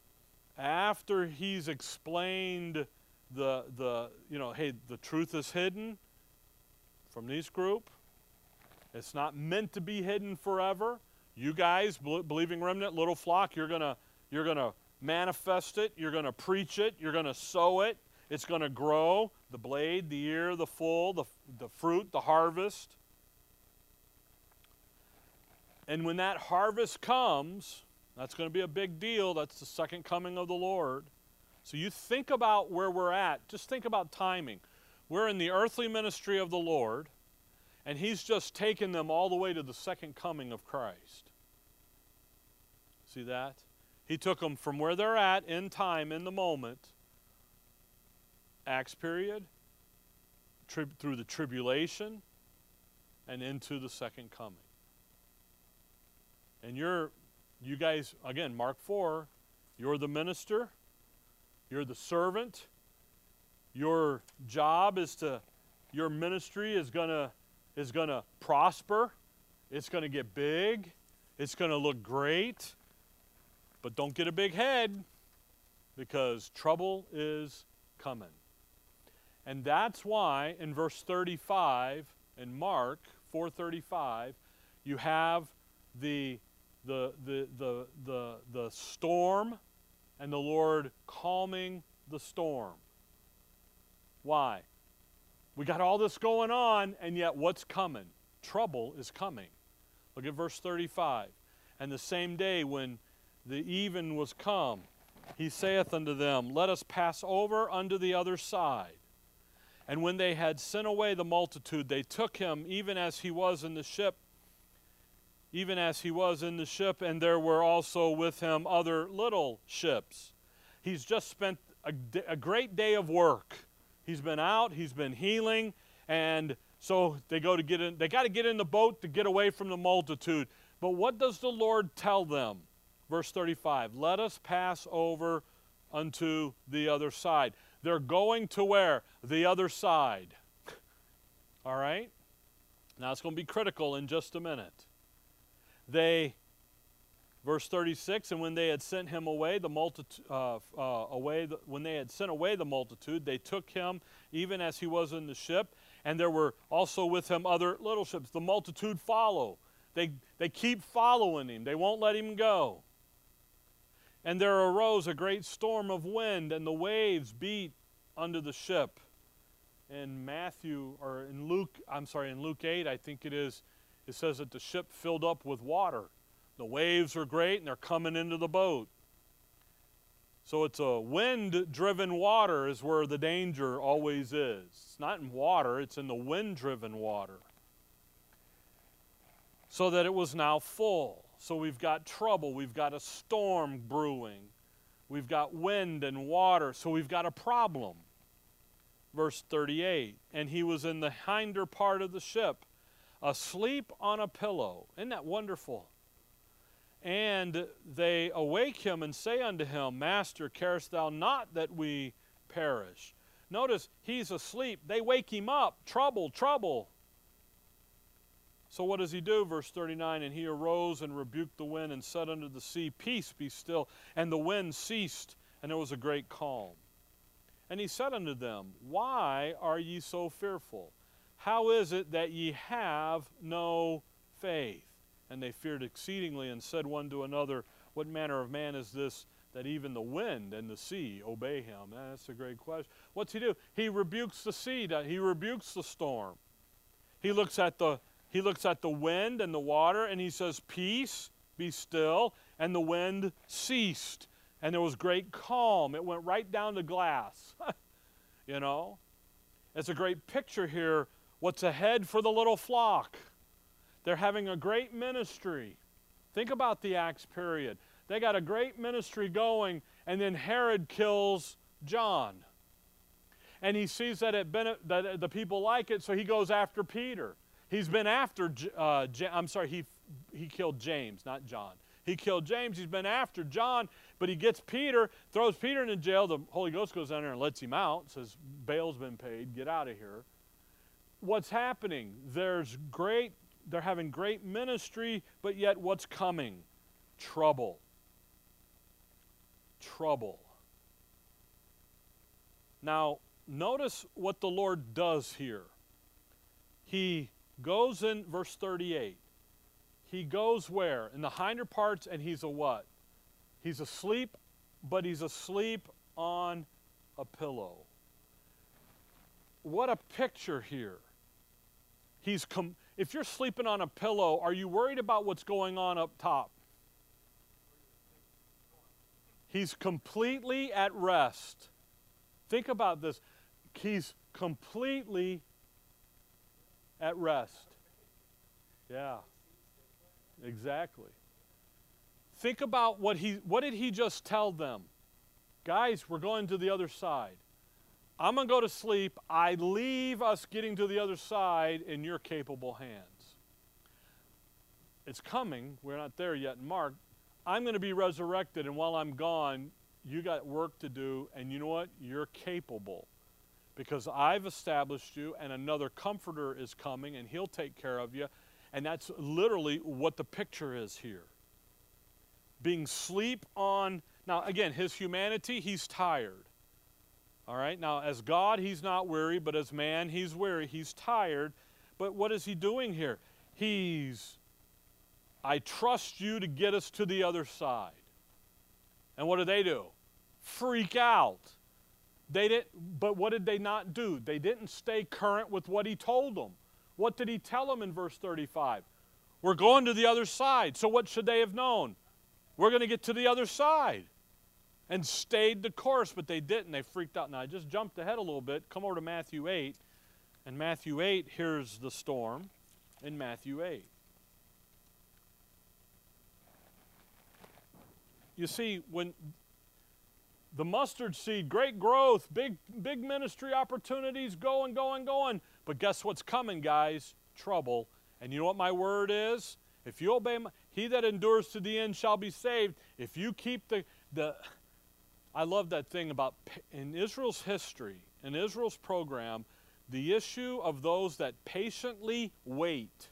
after he's explained the, the you know, hey, the truth is hidden from this group, it's not meant to be hidden forever. You guys, believing remnant, little flock, you're going to you're going to manifest it, you're going to preach it, you're going to sow it, it's going to grow the blade, the ear, the full, the, the fruit, the harvest. And when that harvest comes, that's going to be a big deal. That's the second coming of the Lord. So you think about where we're at. Just think about timing. We're in the earthly ministry of the Lord, and He's just taken them all the way to the second coming of Christ. See that? He took them from where they're at in time, in the moment, Acts period, through the tribulation, and into the second coming. And you're, you guys, again, Mark 4, you're the minister, you're the servant. Your job is to, your ministry is going to is going to prosper. It's going to get big. It's going to look great. But don't get a big head because trouble is coming. And that's why in verse 35 in Mark 4:35 you have the the the the the, the storm and the Lord calming the storm. Why? We got all this going on and yet what's coming? Trouble is coming. Look at verse 35. And the same day when the even was come, he saith unto them, Let us pass over unto the other side. And when they had sent away the multitude, they took him even as he was in the ship, even as he was in the ship, and there were also with him other little ships. He's just spent a, a great day of work. He's been out, he's been healing, and So they go to get in, they got to get in the boat to get away from the multitude. But what does the Lord tell them? Verse 35 Let us pass over unto the other side. They're going to where? The other side. All right? Now it's going to be critical in just a minute. They, verse 36, and when they had sent him away, the multitude, uh, uh, away, the, when they had sent away the multitude, they took him even as he was in the ship, and there were also with him other little ships. The multitude follow. They, they keep following him, they won't let him go. And there arose a great storm of wind, and the waves beat under the ship. In Matthew, or in Luke, I'm sorry, in Luke 8, I think it is, it says that the ship filled up with water. The waves are great, and they're coming into the boat. So it's a wind driven water, is where the danger always is. It's not in water, it's in the wind driven water. So that it was now full. So we've got trouble, we've got a storm brewing, we've got wind and water, so we've got a problem. Verse 38 And he was in the hinder part of the ship, asleep on a pillow. Isn't that wonderful? And they awake him and say unto him, Master, carest thou not that we perish? Notice he's asleep. They wake him up. Trouble, trouble. So what does he do? Verse 39 And he arose and rebuked the wind and said unto the sea, Peace, be still. And the wind ceased, and there was a great calm. And he said unto them, Why are ye so fearful? How is it that ye have no faith? And they feared exceedingly and said one to another, What manner of man is this that even the wind and the sea obey him? That's a great question. What's he do? He rebukes the sea, he rebukes the storm. He looks at the he looks at the wind and the water and he says, Peace, be still. And the wind ceased. And there was great calm. It went right down to glass. you know? It's a great picture here. What's ahead for the little flock? They're having a great ministry. Think about the Acts period. They got a great ministry going, and then Herod kills John. And he sees that, it that the people like it, so he goes after Peter. He's been after, uh, I'm sorry, he, he killed James, not John. He killed James. He's been after John, but he gets Peter, throws Peter into jail. The Holy Ghost goes down there and lets him out, says, Bail's been paid, get out of here. What's happening? There's great, they're having great ministry, but yet what's coming? Trouble. Trouble. Now, notice what the Lord does here. He goes in verse 38. He goes where? In the hinder parts, and he's a what? He's asleep, but he's asleep on a pillow. What a picture here. He's com- if you're sleeping on a pillow, are you worried about what's going on up top? He's completely at rest. Think about this. He's completely at rest. Yeah. Exactly. Think about what he what did he just tell them? Guys, we're going to the other side. I'm going to go to sleep. I leave us getting to the other side in your capable hands. It's coming. We're not there yet Mark. I'm going to be resurrected, and while I'm gone, you got work to do, and you know what? You're capable because I've established you, and another comforter is coming, and he'll take care of you. And that's literally what the picture is here. Being sleep on, now again, his humanity, he's tired. All right, now as God, he's not weary, but as man, he's weary. He's tired. But what is he doing here? He's, I trust you to get us to the other side. And what do they do? Freak out. They didn't, but what did they not do? They didn't stay current with what he told them. What did he tell them in verse 35? We're going to the other side. So what should they have known? We're going to get to the other side. And stayed the course, but they didn't. They freaked out. Now I just jumped ahead a little bit. Come over to Matthew 8. And Matthew 8, here's the storm in Matthew 8. You see, when the mustard seed, great growth, big, big ministry opportunities, going, going, going. But guess what's coming, guys? Trouble. And you know what my word is? If you obey my, he that endures to the end shall be saved. If you keep the, the I love that thing about in Israel's history, in Israel's program, the issue of those that patiently wait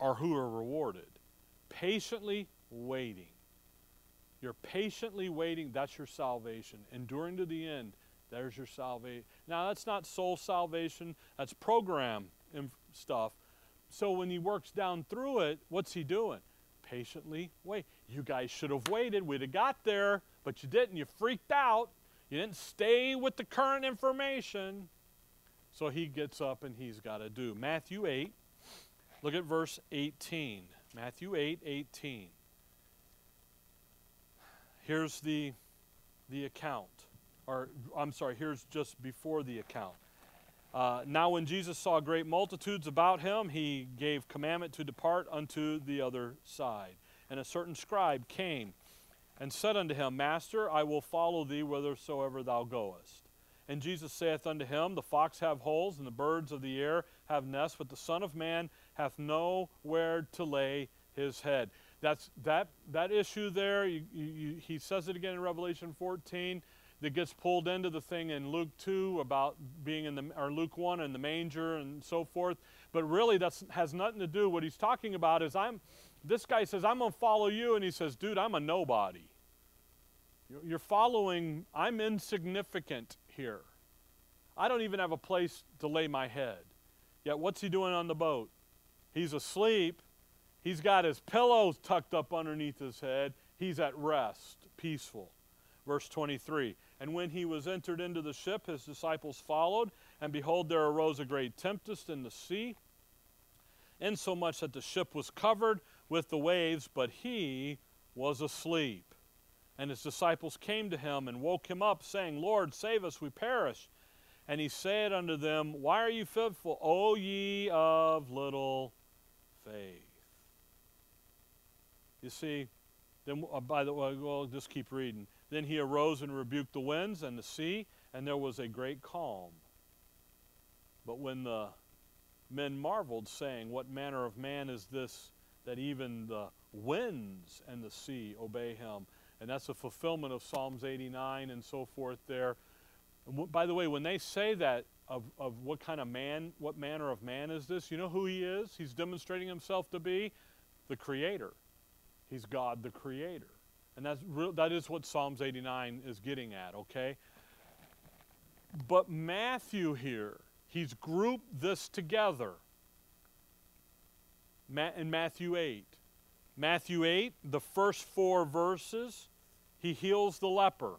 are who are rewarded. Patiently waiting. You're patiently waiting, that's your salvation. Enduring to the end, there's your salvation. Now, that's not soul salvation, that's program and stuff. So when he works down through it, what's he doing? Patiently wait. You guys should have waited. We'd have got there, but you didn't. You freaked out. You didn't stay with the current information. So he gets up and he's got to do. Matthew 8, look at verse 18. Matthew 8, 18. Here's the, the account. Or, I'm sorry, here's just before the account. Uh, now, when Jesus saw great multitudes about him, he gave commandment to depart unto the other side. And a certain scribe came and said unto him, Master, I will follow thee whithersoever thou goest. And Jesus saith unto him, The fox have holes, and the birds of the air have nests, but the Son of Man hath nowhere to lay his head. That's that that issue there. You, you, he says it again in Revelation 14 that gets pulled into the thing in Luke 2 about being in the, or Luke 1 in the manger and so forth. But really, that has nothing to do. What he's talking about is I'm, this guy says, I'm going to follow you. And he says, dude, I'm a nobody. You're following, I'm insignificant here. I don't even have a place to lay my head. Yet, what's he doing on the boat? He's asleep. He's got his pillows tucked up underneath his head. He's at rest, peaceful. Verse 23 and when he was entered into the ship, his disciples followed, and behold, there arose a great tempest in the sea, insomuch that the ship was covered with the waves, but he was asleep. And his disciples came to him and woke him up, saying, Lord, save us, we perish. And he said unto them, Why are ye fitful, O ye of little faith? You see, then uh, by the way, we'll just keep reading. Then he arose and rebuked the winds and the sea, and there was a great calm. But when the men marveled, saying, What manner of man is this that even the winds and the sea obey him? And that's a fulfillment of Psalms 89 and so forth there. By the way, when they say that of, of what kind of man, what manner of man is this, you know who he is? He's demonstrating himself to be the Creator. He's God the Creator. And that's real, that is what Psalms 89 is getting at, okay? But Matthew here, he's grouped this together in Matthew 8. Matthew 8, the first four verses, he heals the leper.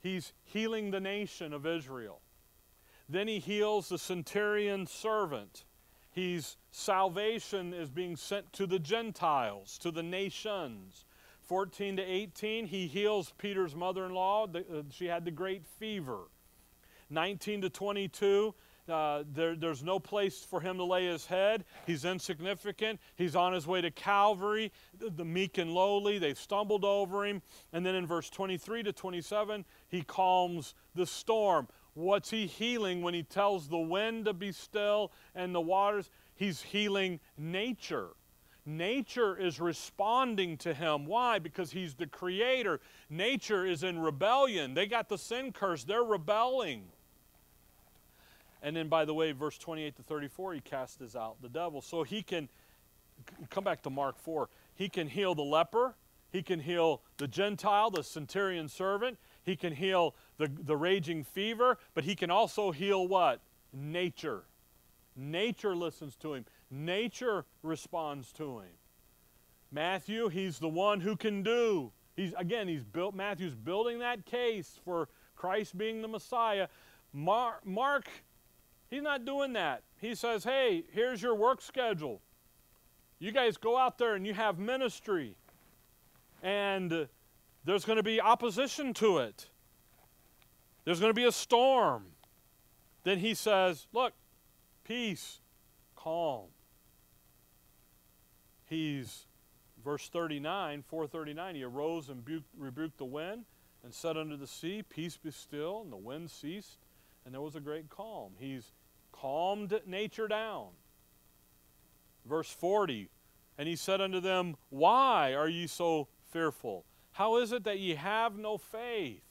He's healing the nation of Israel. Then he heals the centurion servant. He's salvation is being sent to the Gentiles, to the nations. 14 to 18, he heals Peter's mother in law. Uh, she had the great fever. 19 to 22, uh, there, there's no place for him to lay his head. He's insignificant. He's on his way to Calvary, the, the meek and lowly. They've stumbled over him. And then in verse 23 to 27, he calms the storm. What's he healing when he tells the wind to be still and the waters? He's healing nature. Nature is responding to him. Why? Because he's the creator. Nature is in rebellion. They got the sin curse, they're rebelling. And then, by the way, verse 28 to 34, he casts out the devil. So he can, come back to Mark 4, he can heal the leper, he can heal the Gentile, the centurion servant, he can heal the, the raging fever, but he can also heal what? Nature. Nature listens to him. Nature responds to him. Matthew, he's the one who can do. He's again, he's built Matthew's building that case for Christ being the Messiah. Mar, Mark, he's not doing that. He says, "Hey, here's your work schedule. You guys go out there and you have ministry. And there's going to be opposition to it. There's going to be a storm." Then he says, "Look, peace, calm. He's, verse 39, 439, he arose and rebuked the wind and said unto the sea, Peace be still, and the wind ceased, and there was a great calm. He's calmed nature down. Verse 40 And he said unto them, Why are ye so fearful? How is it that ye have no faith?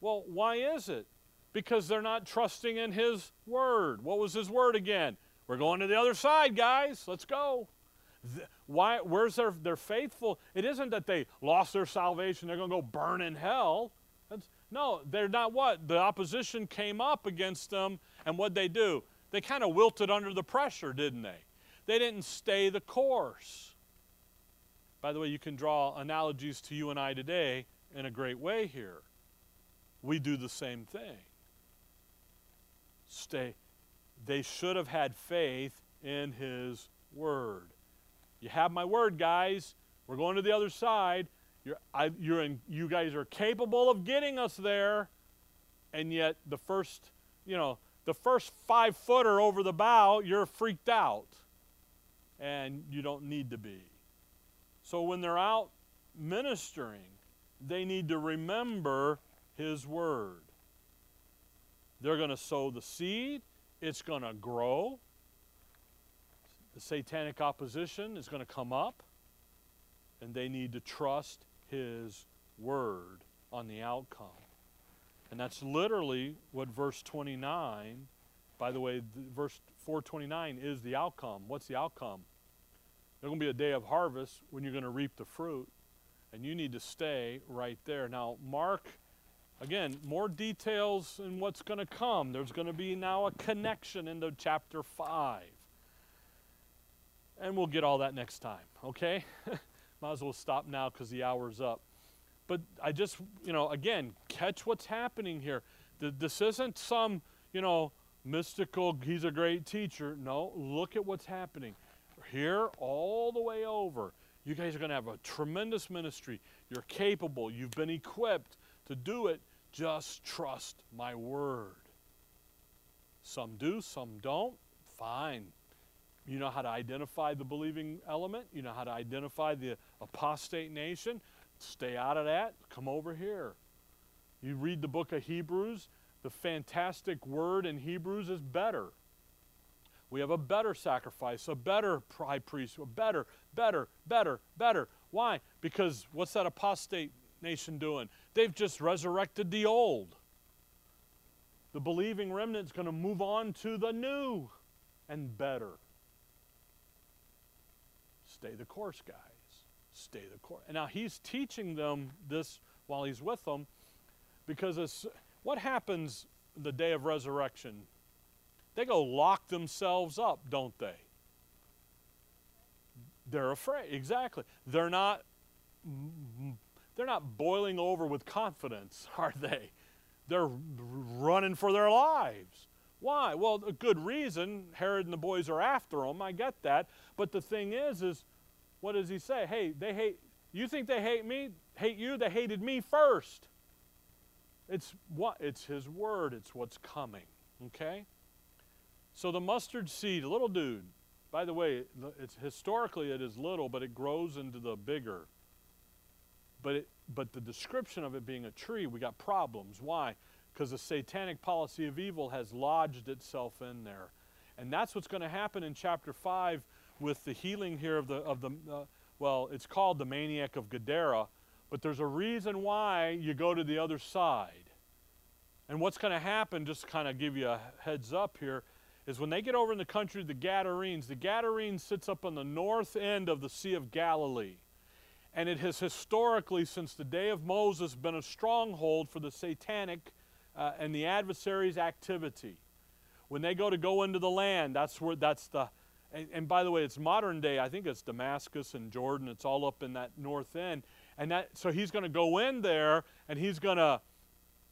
Well, why is it? Because they're not trusting in his word. What was his word again? We're going to the other side, guys. Let's go. Why, where's their, their faithful? It isn't that they lost their salvation, they're going to go burn in hell. That's, no, they're not what? The opposition came up against them, and what they do? They kind of wilted under the pressure, didn't they? They didn't stay the course. By the way, you can draw analogies to you and I today in a great way here. We do the same thing. Stay. They should have had faith in his word. You have my word, guys. We're going to the other side. You're, I, you're in, you guys are capable of getting us there, and yet the first, you know, the first five footer over the bow, you're freaked out, and you don't need to be. So when they're out ministering, they need to remember His word. They're going to sow the seed. It's going to grow the satanic opposition is going to come up, and they need to trust His word on the outcome. And that's literally what verse 29, by the way, verse 429 is the outcome. What's the outcome? There's going to be a day of harvest when you're going to reap the fruit, and you need to stay right there. Now, Mark, again, more details in what's going to come. There's going to be now a connection into chapter 5. And we'll get all that next time, okay? Might as well stop now because the hour's up. But I just, you know, again, catch what's happening here. This isn't some, you know, mystical, he's a great teacher. No, look at what's happening. Here, all the way over, you guys are going to have a tremendous ministry. You're capable, you've been equipped to do it. Just trust my word. Some do, some don't. Fine. You know how to identify the believing element. You know how to identify the apostate nation. Stay out of that. Come over here. You read the book of Hebrews. The fantastic word in Hebrews is better. We have a better sacrifice, a better high priest, a better, better, better, better. Why? Because what's that apostate nation doing? They've just resurrected the old. The believing remnant is going to move on to the new and better. Stay the course, guys. Stay the course. And now he's teaching them this while he's with them because what happens the day of resurrection? They go lock themselves up, don't they? They're afraid. Exactly. They're not they're not boiling over with confidence, are they? They're running for their lives. Why? Well, a good reason. Herod and the boys are after them. I get that. But the thing is, is what does he say? Hey, they hate, you think they hate me? Hate you? They hated me first. It's what? It's his word. It's what's coming. Okay? So the mustard seed, little dude. By the way, it's historically it is little, but it grows into the bigger. But it, but the description of it being a tree, we got problems. Why? because the satanic policy of evil has lodged itself in there. And that's what's going to happen in chapter 5 with the healing here of the, of the uh, well, it's called the maniac of Gadara, but there's a reason why you go to the other side. And what's going to happen, just to kind of give you a heads up here, is when they get over in the country of the Gadarenes, the Gadarenes sits up on the north end of the Sea of Galilee. And it has historically, since the day of Moses, been a stronghold for the satanic uh, and the adversary's activity. When they go to go into the land, that's where that's the and, and, by the way, it's modern day. I think it's Damascus and Jordan. It's all up in that north end. And that so he's going to go in there and he's going to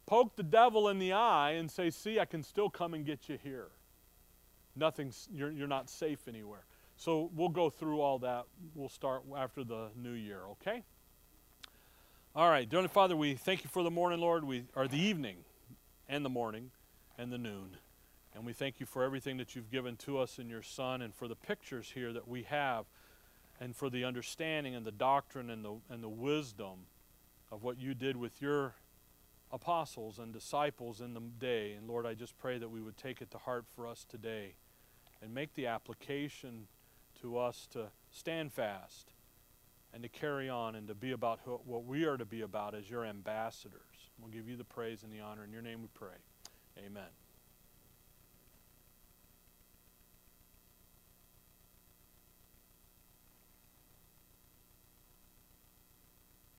poke the devil in the eye and say, "See, I can still come and get you here. Nothing's you're you're not safe anywhere." So we'll go through all that. We'll start after the new year, okay? All right, Dear Father, we thank you for the morning, Lord. We or the evening and the morning and the noon. And we thank you for everything that you've given to us in your Son and for the pictures here that we have and for the understanding and the doctrine and the, and the wisdom of what you did with your apostles and disciples in the day. And Lord, I just pray that we would take it to heart for us today and make the application to us to stand fast and to carry on and to be about what we are to be about as your ambassadors. We'll give you the praise and the honor. In your name we pray. Amen.